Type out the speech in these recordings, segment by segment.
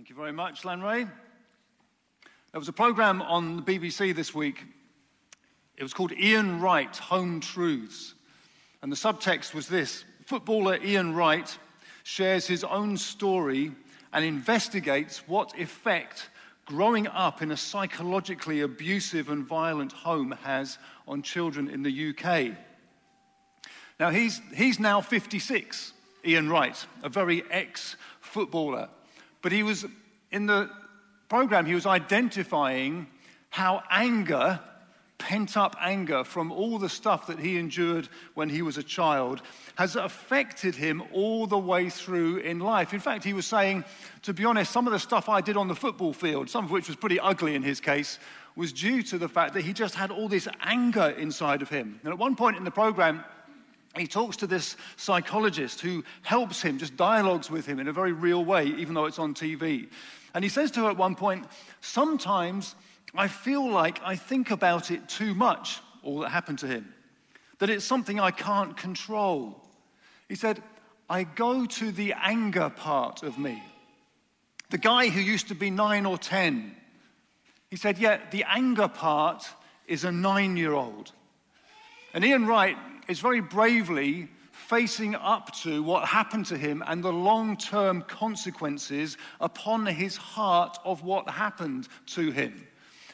Thank you very much, Lanray. There was a program on the BBC this week. It was called Ian Wright Home Truths. And the subtext was this Footballer Ian Wright shares his own story and investigates what effect growing up in a psychologically abusive and violent home has on children in the UK. Now, he's, he's now 56, Ian Wright, a very ex footballer. But he was, in the program, he was identifying how anger, pent up anger from all the stuff that he endured when he was a child, has affected him all the way through in life. In fact, he was saying, to be honest, some of the stuff I did on the football field, some of which was pretty ugly in his case, was due to the fact that he just had all this anger inside of him. And at one point in the program, he talks to this psychologist who helps him, just dialogues with him in a very real way, even though it's on TV. And he says to her at one point, Sometimes I feel like I think about it too much, all that happened to him, that it's something I can't control. He said, I go to the anger part of me. The guy who used to be nine or ten, he said, Yeah, the anger part is a nine year old. And Ian Wright is very bravely facing up to what happened to him and the long term consequences upon his heart of what happened to him.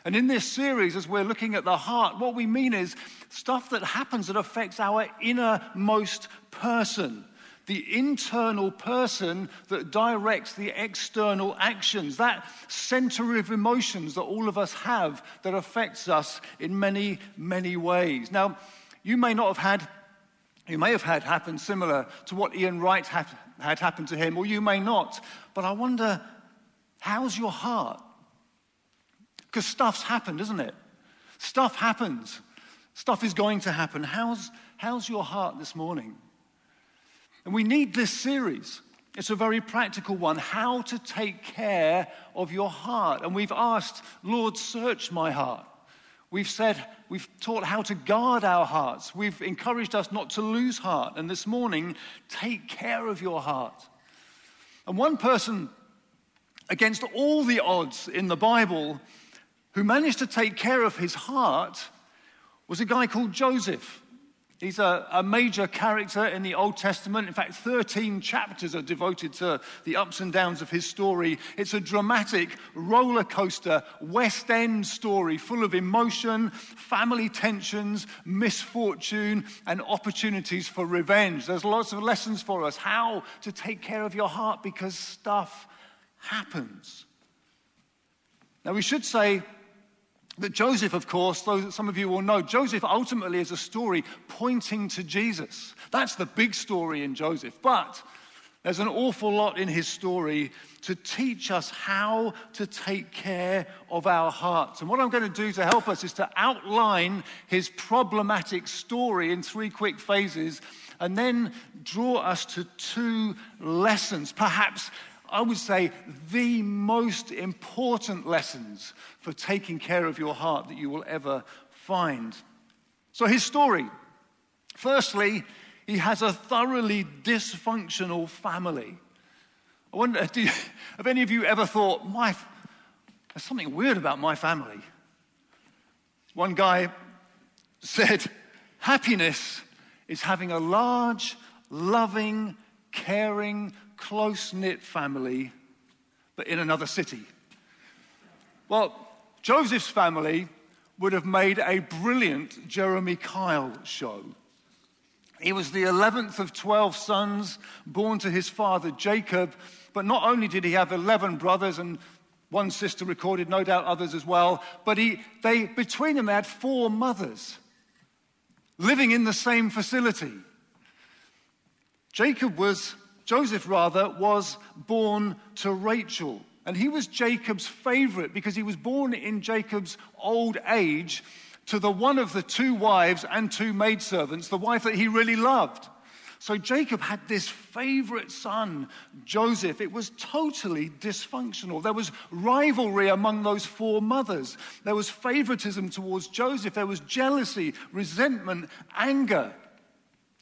And in this series, as we're looking at the heart, what we mean is stuff that happens that affects our innermost person, the internal person that directs the external actions, that center of emotions that all of us have that affects us in many, many ways. Now, you may not have had, you may have had happen similar to what Ian Wright had, had happened to him, or you may not. But I wonder, how's your heart? Because stuff's happened, isn't it? Stuff happens. Stuff is going to happen. How's, how's your heart this morning? And we need this series. It's a very practical one how to take care of your heart. And we've asked, Lord, search my heart. We've said, we've taught how to guard our hearts. We've encouraged us not to lose heart. And this morning, take care of your heart. And one person, against all the odds in the Bible, who managed to take care of his heart was a guy called Joseph. He's a, a, major character in the Old Testament. In fact, 13 chapters are devoted to the ups and downs of his story. It's a dramatic roller coaster, West End story full of emotion, family tensions, misfortune, and opportunities for revenge. There's lots of lessons for us how to take care of your heart because stuff happens. Now, we should say that Joseph, of course, though some of you will know, Joseph ultimately is a story pointing to Jesus. That's the big story in Joseph. But there's an awful lot in his story to teach us how to take care of our hearts. And what I'm going to do to help us is to outline his problematic story in three quick phases and then draw us to two lessons, perhaps I would say, the most important lessons for taking care of your heart that you will ever find. So, his story. Firstly, he has a thoroughly dysfunctional family. I wonder, you, have any of you ever thought, my, there's something weird about my family? One guy said, happiness is having a large, loving, caring, close knit family, but in another city. Well, Joseph's family would have made a brilliant Jeremy Kyle show. He was the 11th of 12 sons born to his father Jacob, but not only did he have 11 brothers and one sister recorded, no doubt others as well, but he, they, between them, they had four mothers living in the same facility. Jacob was Joseph, rather, was born to Rachel. And he was Jacob's favorite because he was born in Jacob's old age to the one of the two wives and two maidservants, the wife that he really loved. So Jacob had this favorite son, Joseph. It was totally dysfunctional. There was rivalry among those four mothers. There was favoritism towards Joseph. There was jealousy, resentment, anger.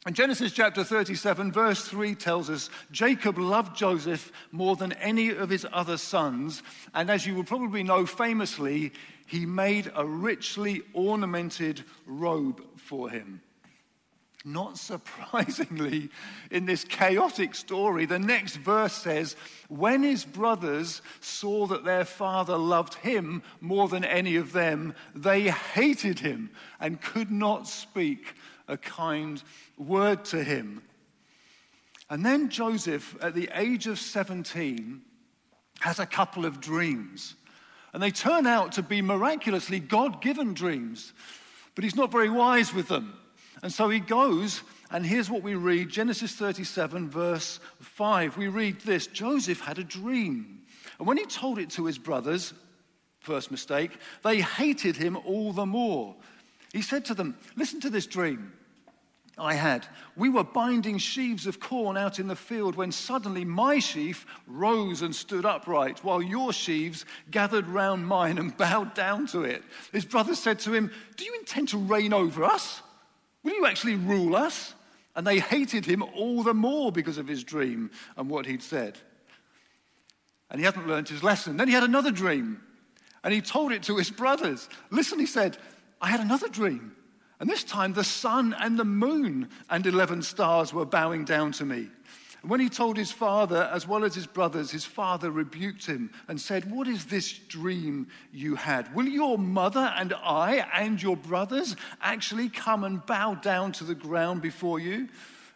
And Genesis chapter 37, verse 3 tells us Jacob loved Joseph more than any of his other sons. And as you will probably know famously, he made a richly ornamented robe for him. Not surprisingly, in this chaotic story, the next verse says, When his brothers saw that their father loved him more than any of them, they hated him and could not speak a kind word to him. And then Joseph, at the age of 17, has a couple of dreams. And they turn out to be miraculously God given dreams. But he's not very wise with them. And so he goes, and here's what we read Genesis 37, verse 5. We read this Joseph had a dream. And when he told it to his brothers, first mistake, they hated him all the more. He said to them, Listen to this dream. I had. We were binding sheaves of corn out in the field when suddenly my sheaf rose and stood upright, while your sheaves gathered round mine and bowed down to it. His brothers said to him, Do you intend to reign over us? Will you actually rule us? And they hated him all the more because of his dream and what he'd said. And he hadn't learned his lesson. Then he had another dream, and he told it to his brothers. Listen, he said, I had another dream. And this time the sun and the moon and 11 stars were bowing down to me. And When he told his father, as well as his brothers, his father rebuked him and said, What is this dream you had? Will your mother and I and your brothers actually come and bow down to the ground before you?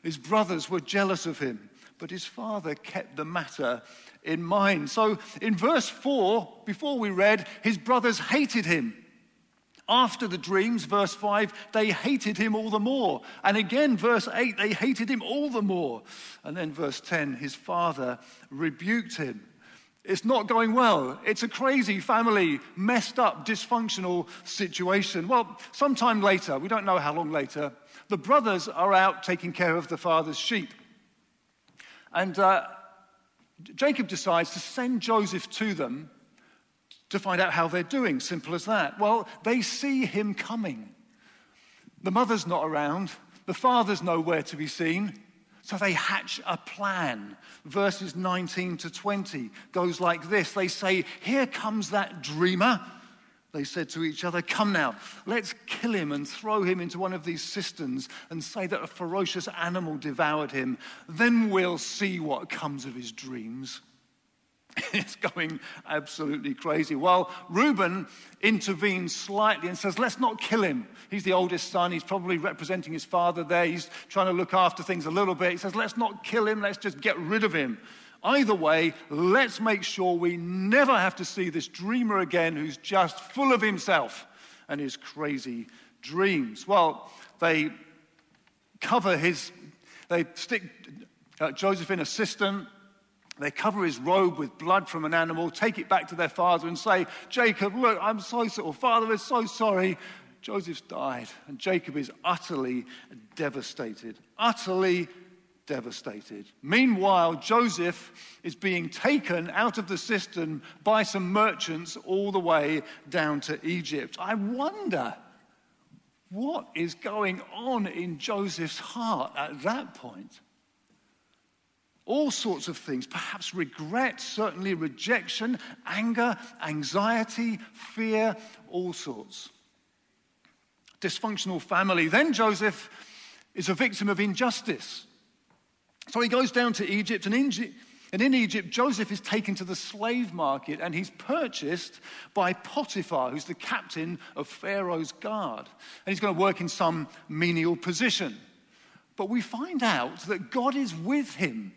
His brothers were jealous of him, but his father kept the matter in mind. So in verse 4, before we read, his brothers hated him. After the dreams, verse 5, they hated him all the more. And again, verse 8, they hated him all the more. And then verse 10, his father rebuked him. It's not going well. It's a crazy family, messed up, dysfunctional situation. Well, sometime later, we don't know how long later, the brothers are out taking care of the father's sheep. And uh, Jacob decides to send Joseph to them to find out how they're doing. Simple as that. Well, they see him coming. The mother's not around, the father's nowhere to be seen. So they hatch a plan. Verses 19 to 20 goes like this They say, Here comes that dreamer. They said to each other, Come now, let's kill him and throw him into one of these cisterns and say that a ferocious animal devoured him. Then we'll see what comes of his dreams. it's going absolutely crazy. Well, Reuben intervenes slightly and says, Let's not kill him. He's the oldest son. He's probably representing his father there. He's trying to look after things a little bit. He says, Let's not kill him. Let's just get rid of him. Either way, let's make sure we never have to see this dreamer again who's just full of himself and his crazy dreams. Well, they cover his, they stick uh, Joseph in a cistern they cover his robe with blood from an animal, take it back to their father, and say, Jacob, look, I'm so sorry. Father is so sorry. Joseph's died, and Jacob is utterly devastated. Utterly devastated. Meanwhile, Joseph is being taken out of the cistern by some merchants all the way down to Egypt. I wonder what is going on in Joseph's heart at that point all sorts of things, perhaps regret, certainly rejection, anger, anxiety, fear, all sorts. Dysfunctional family. Then Joseph is a victim of injustice. So he goes down to Egypt, and in, and in Egypt, Joseph is taken to the slave market and he's purchased by Potiphar, who's the captain of Pharaoh's guard. And he's going to work in some menial position. But we find out that God is with him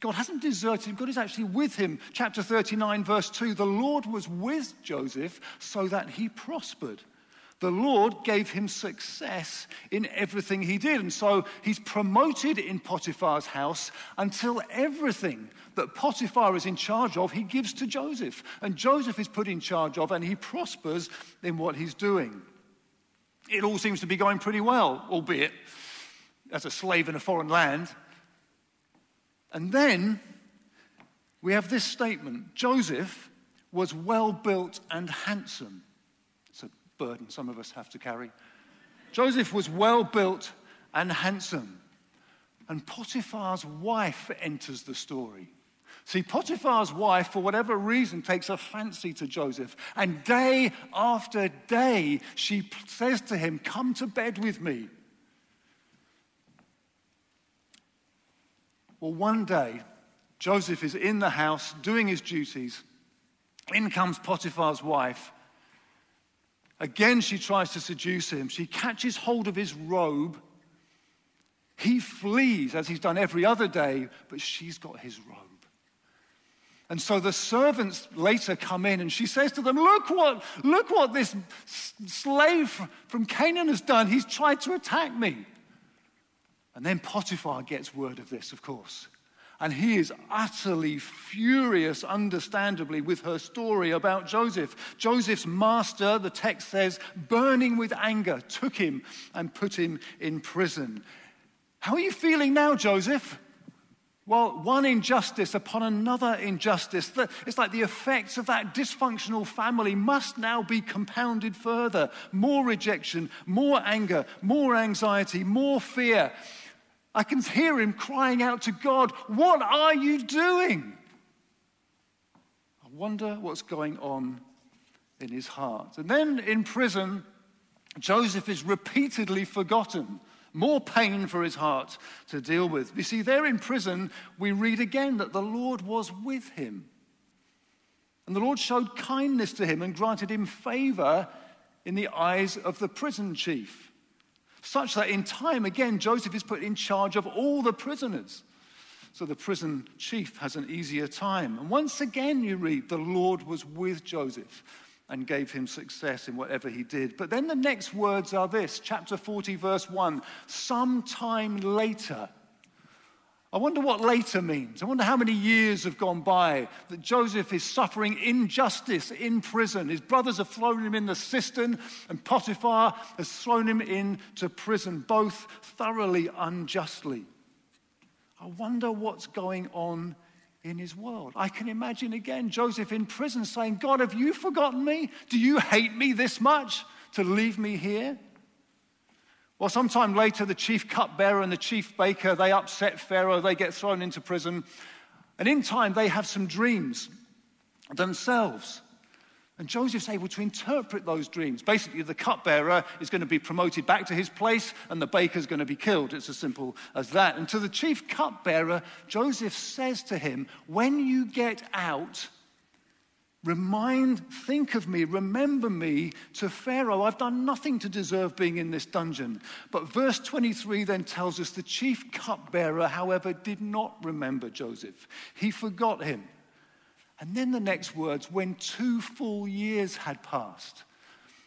God hasn't deserted him, God is actually with him. Chapter 39, verse 2 The Lord was with Joseph so that he prospered. The Lord gave him success in everything he did. And so he's promoted in Potiphar's house until everything that Potiphar is in charge of, he gives to Joseph. And Joseph is put in charge of, and he prospers in what he's doing. It all seems to be going pretty well, albeit as a slave in a foreign land. And then we have this statement Joseph was well built and handsome. It's a burden some of us have to carry. Joseph was well built and handsome. and Potiphar's wife enters the story. See, Potiphar's wife, for whatever reason, takes a fancy to Joseph. And day after day, she says to him, Come to bed with me. Well, one day, Joseph is in the house doing his duties. In comes Potiphar's wife. Again, she tries to seduce him. She catches hold of his robe. He flees, as he's done every other day, but she's got his robe. And so the servants later come in and she says to them, Look what, look what this slave from Canaan has done. He's tried to attack me. And then Potiphar gets word of this, of course. And he is utterly furious, understandably, with her story about Joseph. Joseph's master, the text says, burning with anger, took him and put him in prison. How are you feeling now, Joseph? Well, one injustice upon another injustice. It's like the effects of that dysfunctional family must now be compounded further. More rejection, more anger, more anxiety, more fear. I can hear him crying out to God, What are you doing? I wonder what's going on in his heart. And then in prison, Joseph is repeatedly forgotten more pain for his heart to deal with. You see, there in prison, we read again that the Lord was with him. And the Lord showed kindness to him and granted him favor in the eyes of the prison chief, such that in time again, Joseph is put in charge of all the prisoners. So the prison chief has an easier time. And once again, you read, the Lord was with Joseph and gave him success in whatever he did. But then the next words are this chapter 40, verse 1 sometime later. I wonder what later means. I wonder how many years have gone by that Joseph is suffering injustice in prison. His brothers have thrown him in the cistern, and Potiphar has thrown him into prison, both thoroughly unjustly. I wonder what's going on in his world. I can imagine again Joseph in prison saying, God, have you forgotten me? Do you hate me this much to leave me here? Well, sometime later, the chief cupbearer and the chief baker, they upset Pharaoh, they get thrown into prison. And in time, they have some dreams themselves. And Joseph's able to interpret those dreams. Basically, the cupbearer is going to be promoted back to his place, and the baker's going to be killed. It's as simple as that. And to the chief cupbearer, Joseph says to him, When you get out, remind, think of me, remember me to Pharaoh. I've done nothing to deserve being in this dungeon. But verse 23 then tells us the chief cupbearer, however, did not remember Joseph, he forgot him. And then the next words, when two full years had passed.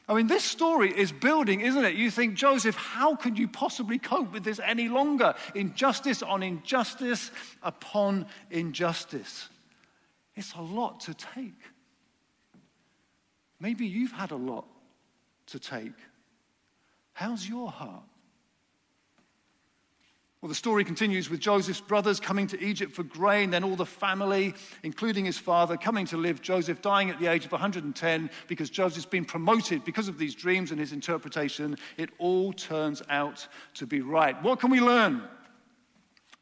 I mean, this story is building, isn't it? You think, Joseph, how could you possibly cope with this any longer? Injustice on injustice upon injustice. It's a lot to take. Maybe you've had a lot to take. How's your heart? Well, the story continues with Joseph's brothers coming to Egypt for grain, then all the family, including his father, coming to live. Joseph dying at the age of 110 because Joseph's been promoted because of these dreams and his interpretation. It all turns out to be right. What can we learn?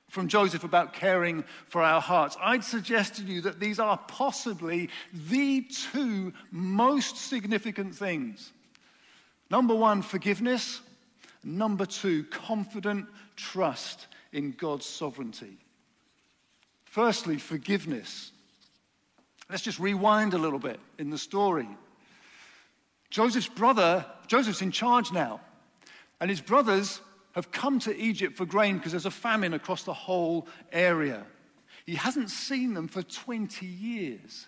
From Joseph about caring for our hearts. I'd suggest to you that these are possibly the two most significant things. Number one, forgiveness. Number two, confident trust in God's sovereignty. Firstly, forgiveness. Let's just rewind a little bit in the story. Joseph's brother, Joseph's in charge now, and his brothers have come to Egypt for grain because there's a famine across the whole area. He hasn't seen them for 20 years,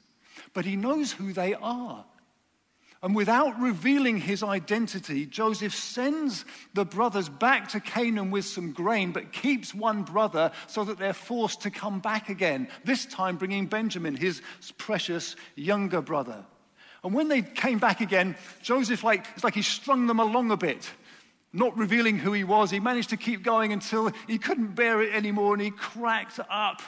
but he knows who they are. And without revealing his identity, Joseph sends the brothers back to Canaan with some grain, but keeps one brother so that they're forced to come back again, this time bringing Benjamin, his precious younger brother. And when they came back again, Joseph, like, it's like he strung them along a bit, not revealing who he was. He managed to keep going until he couldn't bear it anymore and he cracked up,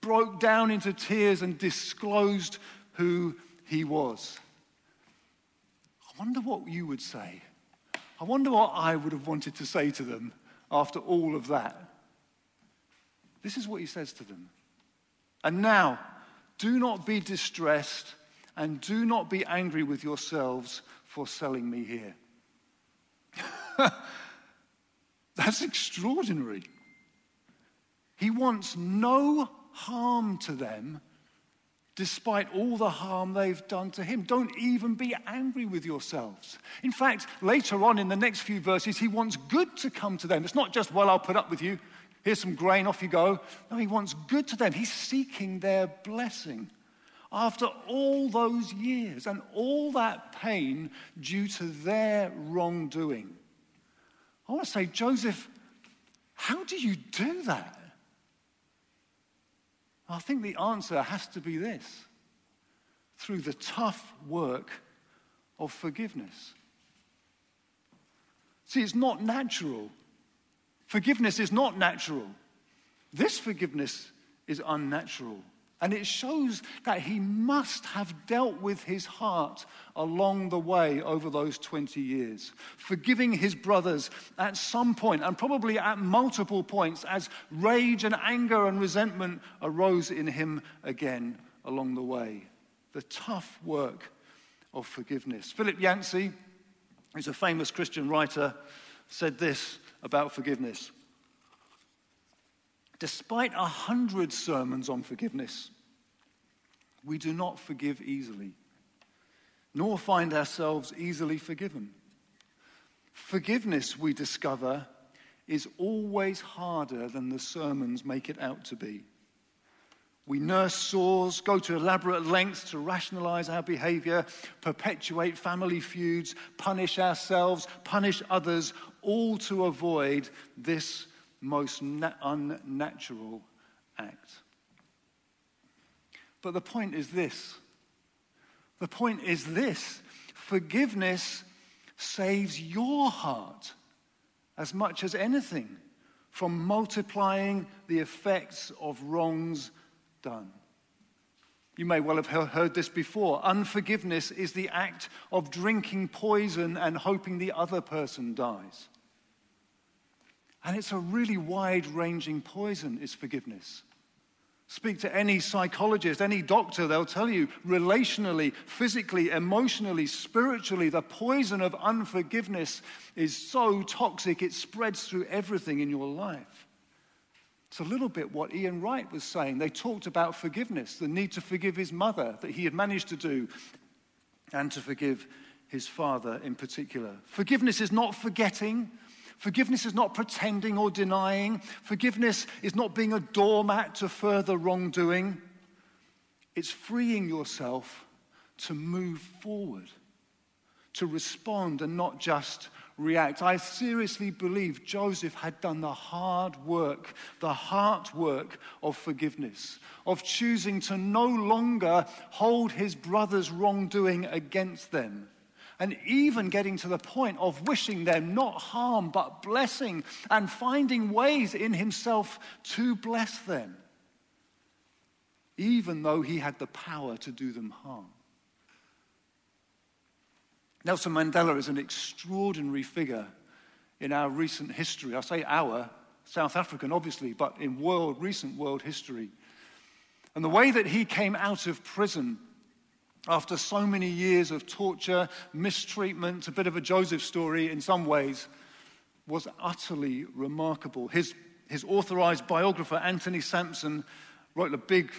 broke down into tears, and disclosed who he was I wonder what you would say. I wonder what I would have wanted to say to them after all of that. This is what he says to them. And now, do not be distressed and do not be angry with yourselves for selling me here. That's extraordinary. He wants no harm to them despite all the harm they've done to him. Don't even be angry with yourselves. In fact, later on in the next few verses, he wants good to come to them. It's not just, well, I'll put up with you. Here's some grain, off you go. No, he wants good to them. He's seeking their blessing after all those years and all that pain due to their wrongdoing. I want to say, Joseph, how do you do that? I think the answer has to be this through the tough work of forgiveness. See, it's not natural. Forgiveness is not natural. This forgiveness is unnatural. And it shows that he must have dealt with his heart along the way over those 20 years, forgiving his brothers at some point, and probably at multiple points, as rage and anger and resentment arose in him again along the way. The tough work of forgiveness. Philip Yancey, who's a famous Christian writer, said this about forgiveness. Despite a hundred sermons on forgiveness, we do not forgive easily, nor find ourselves easily forgiven. Forgiveness, we discover, is always harder than the sermons make it out to be. We nurse sores, go to elaborate lengths to rationalize our behavior, perpetuate family feuds, punish ourselves, punish others, all to avoid this most na- unnatural act. But the point is this the point is this forgiveness saves your heart as much as anything from multiplying the effects of wrongs done. You may well have heard this before. Unforgiveness is the act of drinking poison and hoping the other person dies. And it's a really wide ranging poison, is forgiveness. Speak to any psychologist, any doctor, they'll tell you relationally, physically, emotionally, spiritually, the poison of unforgiveness is so toxic it spreads through everything in your life. It's a little bit what Ian Wright was saying. They talked about forgiveness, the need to forgive his mother that he had managed to do, and to forgive his father in particular. Forgiveness is not forgetting, Forgiveness is not pretending or denying. Forgiveness is not being a doormat to further wrongdoing. It's freeing yourself to move forward, to respond and not just react. I seriously believe Joseph had done the hard work, the heart work of forgiveness, of choosing to no longer hold his brother's wrongdoing against them and even getting to the point of wishing them not harm but blessing and finding ways in himself to bless them, even though he had the power to do them harm. Nelson Mandela is an extraordinary figure in our recent history. I say our, South African obviously, but in world, recent world history. And the way that he came out of prison after so many years of torture, mistreatment, a bit of a Joseph story in some ways, was utterly remarkable. His, his authorized biographer, Anthony Sampson, wrote a big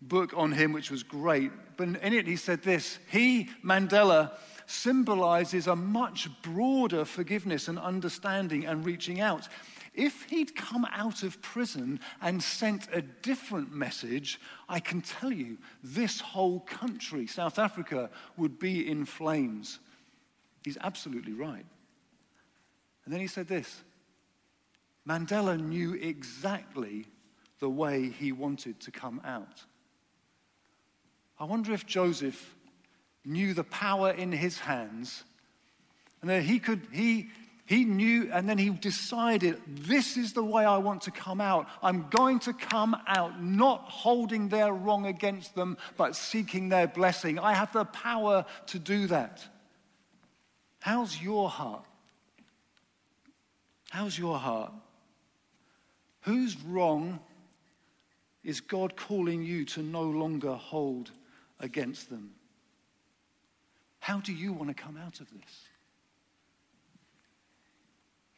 book on him, which was great. But in it, he said this He, Mandela, symbolizes a much broader forgiveness and understanding and reaching out. If he'd come out of prison and sent a different message, I can tell you this whole country, South Africa, would be in flames. He's absolutely right. And then he said this Mandela knew exactly the way he wanted to come out. I wonder if Joseph knew the power in his hands and that he could, he, he knew, and then he decided, this is the way I want to come out. I'm going to come out not holding their wrong against them, but seeking their blessing. I have the power to do that. How's your heart? How's your heart? Whose wrong is God calling you to no longer hold against them? How do you want to come out of this?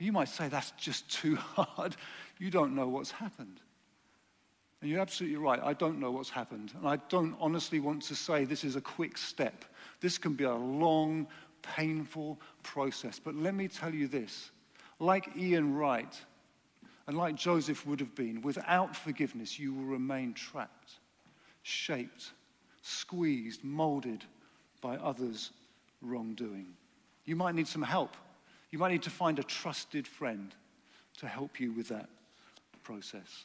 You might say that's just too hard. You don't know what's happened. And you're absolutely right. I don't know what's happened. And I don't honestly want to say this is a quick step. This can be a long, painful process. But let me tell you this like Ian Wright and like Joseph would have been, without forgiveness, you will remain trapped, shaped, squeezed, molded by others' wrongdoing. You might need some help. You might need to find a trusted friend to help you with that process.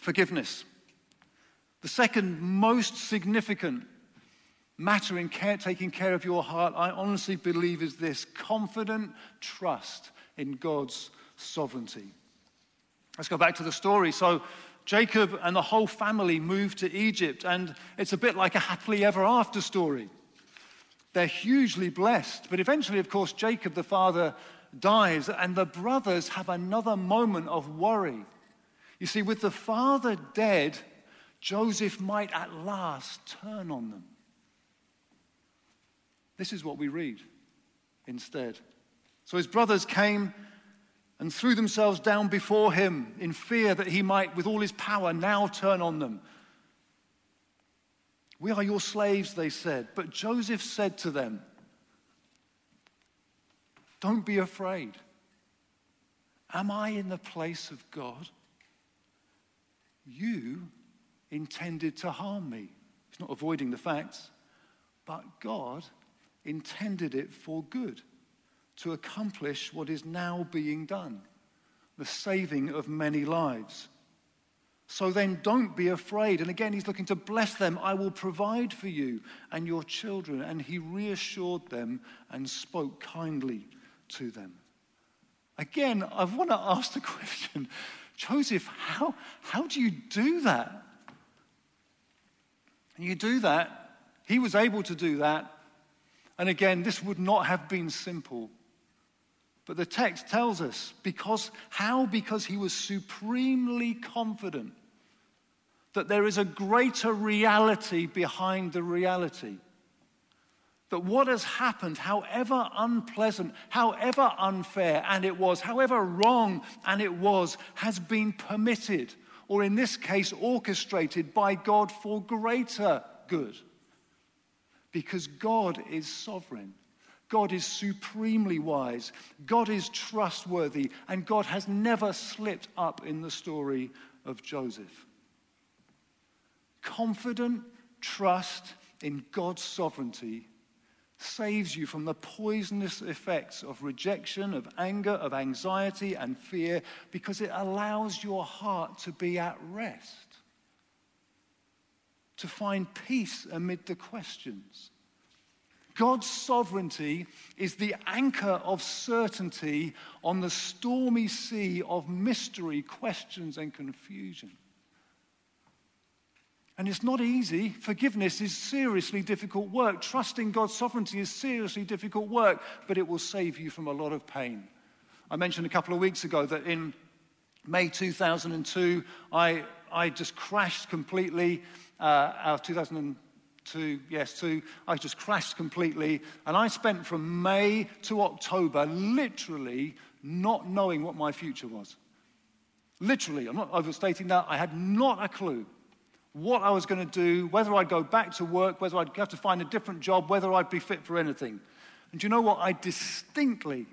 Forgiveness. The second most significant matter in care, taking care of your heart, I honestly believe, is this confident trust in God's sovereignty. Let's go back to the story. So, Jacob and the whole family moved to Egypt, and it's a bit like a happily ever after story. They're hugely blessed, but eventually, of course, Jacob, the father, dies, and the brothers have another moment of worry. You see, with the father dead, Joseph might at last turn on them. This is what we read instead. So his brothers came and threw themselves down before him in fear that he might, with all his power, now turn on them. We are your slaves, they said. But Joseph said to them, Don't be afraid. Am I in the place of God? You intended to harm me. He's not avoiding the facts, but God intended it for good, to accomplish what is now being done the saving of many lives. So then don't be afraid. And again, he's looking to bless them. I will provide for you and your children. And he reassured them and spoke kindly to them. Again, I want to ask the question Joseph, how, how do you do that? You do that. He was able to do that and again, this would not have been simple. But the text tells us because how? Because he was supremely confident that there is a greater reality behind the reality. That what has happened, however unpleasant, however unfair, and it was, however wrong, and it was, has been permitted, or in this case, orchestrated by God for greater good because God is sovereign. God is supremely wise. God is trustworthy. And God has never slipped up in the story of Joseph. Confident trust in God's sovereignty saves you from the poisonous effects of rejection, of anger, of anxiety, and fear because it allows your heart to be at rest to find peace amid the questions. God's sovereignty is the anchor of certainty on the stormy sea of mystery, questions, and confusion. And it's not easy. Forgiveness is seriously difficult work. Trusting God's sovereignty is seriously difficult work, but it will save you from a lot of pain. I mentioned a couple of weeks ago that in May 2002, I, I just crashed completely. Uh, our 2000 yes, two, I just crashed completely. And I spent from May to October literally not knowing what my future was. Literally, I'm not overstating that. I had not a clue what I was going to do, whether I'd go back to work, whether I'd have to find a different job, whether I'd be fit for anything. And you know what? I distinctly,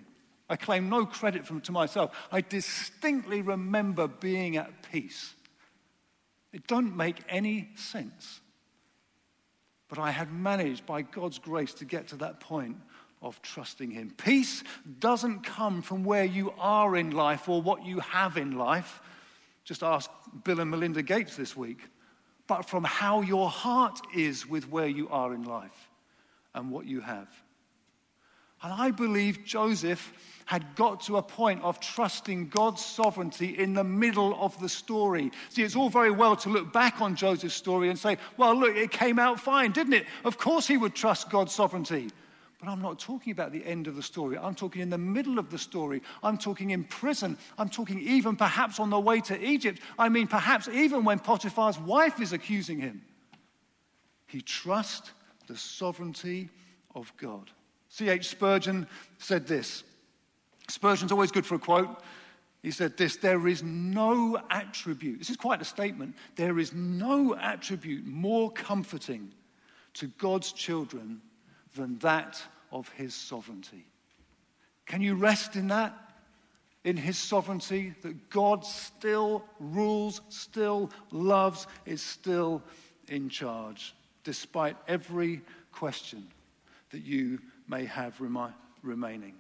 I claim no credit from, to myself, I distinctly remember being at peace. It doesn't make any sense. But I had managed, by God's grace, to get to that point of trusting Him. Peace doesn't come from where you are in life or what you have in life. Just ask Bill and Melinda Gates this week. But from how your heart is with where you are in life and what you have. And I believe Joseph had got to a point of trusting God's sovereignty in the middle of the story. See, it's all very well to look back on Joseph's story and say, well, look, it came out fine, didn't it? Of course he would trust God's sovereignty. But I'm not talking about the end of the story. I'm talking in the middle of the story. I'm talking in prison. I'm talking even perhaps on the way to Egypt. I mean, perhaps even when Potiphar's wife is accusing him. He trusts the sovereignty of God. C.H. Spurgeon said this. Spurgeon's always good for a quote. He said this There is no attribute, this is quite a statement, there is no attribute more comforting to God's children than that of his sovereignty. Can you rest in that? In his sovereignty, that God still rules, still loves, is still in charge, despite every question that you may have remi- remaining.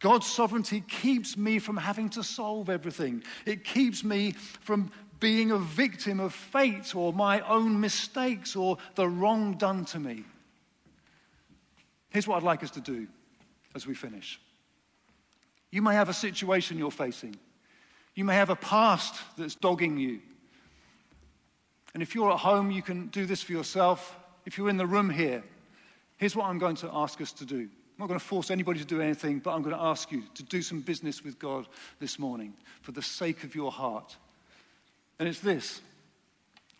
God's sovereignty keeps me from having to solve everything. It keeps me from being a victim of fate or my own mistakes or the wrong done to me. Here's what I'd like us to do as we finish. You may have a situation you're facing. You may have a past that's dogging you. And if you're at home, you can do this for yourself. If you're in the room here, here's what I'm going to ask us to do. I'm not going to force anybody to do anything, but I'm going to ask you to do some business with God this morning for the sake of your heart. And it's this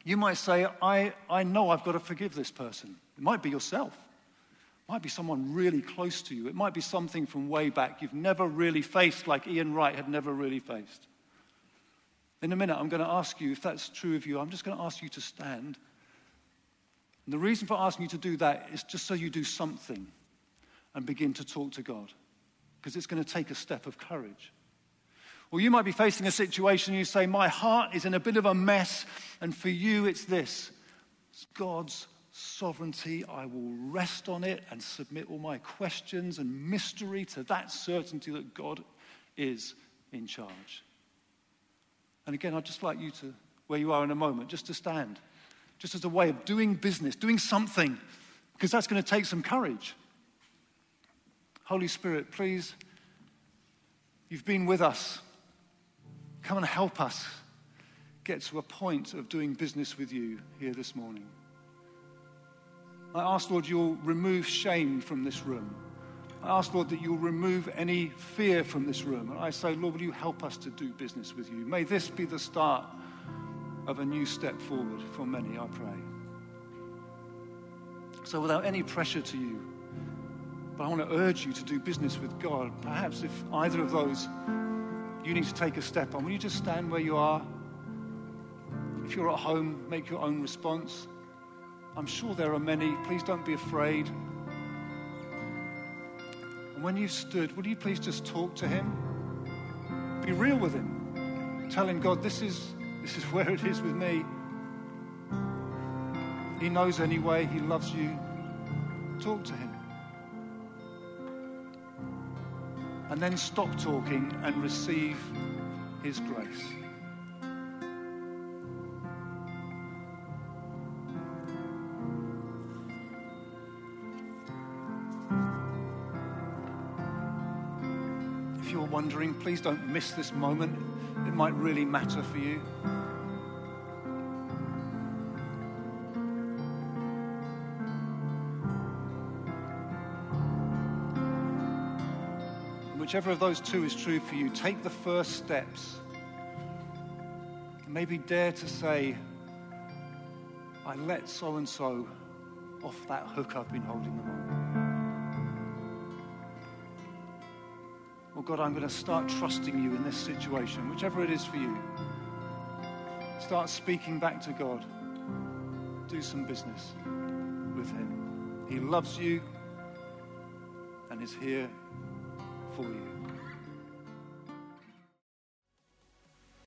you might say, I, I know I've got to forgive this person. It might be yourself it might be someone really close to you. It might be something from way back you've never really faced, like Ian Wright had never really faced. In a minute, I'm going to ask you if that's true of you. I'm just going to ask you to stand. And the reason for asking you to do that is just so you do something and begin to talk to God, because it's going to take a step of courage. Or you might be facing a situation you say, My heart is in a bit of a mess, and for you it's this it's God's sovereignty. I will rest on it and submit all my questions and mystery to that certainty that God is in charge. And again, I'd just like you to, where you are in a moment, just to stand, just as a way of doing business, doing something, because that's going to take some courage. Holy Spirit, please, you've been with us. Come and help us get to a point of doing business with you here this morning. I ask, Lord, you'll remove shame from this room. I ask, Lord, that you'll remove any fear from this room. And I say, Lord, will you help us to do business with you? May this be the start of a new step forward for many, I pray. So, without any pressure to you, but I want to urge you to do business with God. Perhaps if either of those you need to take a step on, will you just stand where you are? If you're at home, make your own response. I'm sure there are many. Please don't be afraid. And when you've stood, will you please just talk to him? Be real with him. Tell him, God, this is, this is where it is with me. He knows anyway. He loves you. Talk to him. And then stop talking and receive his grace. If you're wondering, please don't miss this moment. It might really matter for you. Whichever of those two is true for you, take the first steps. Maybe dare to say, I let so and so off that hook I've been holding them on. Oh God, I'm going to start trusting you in this situation, whichever it is for you. Start speaking back to God. Do some business with Him. He loves you and is here for you.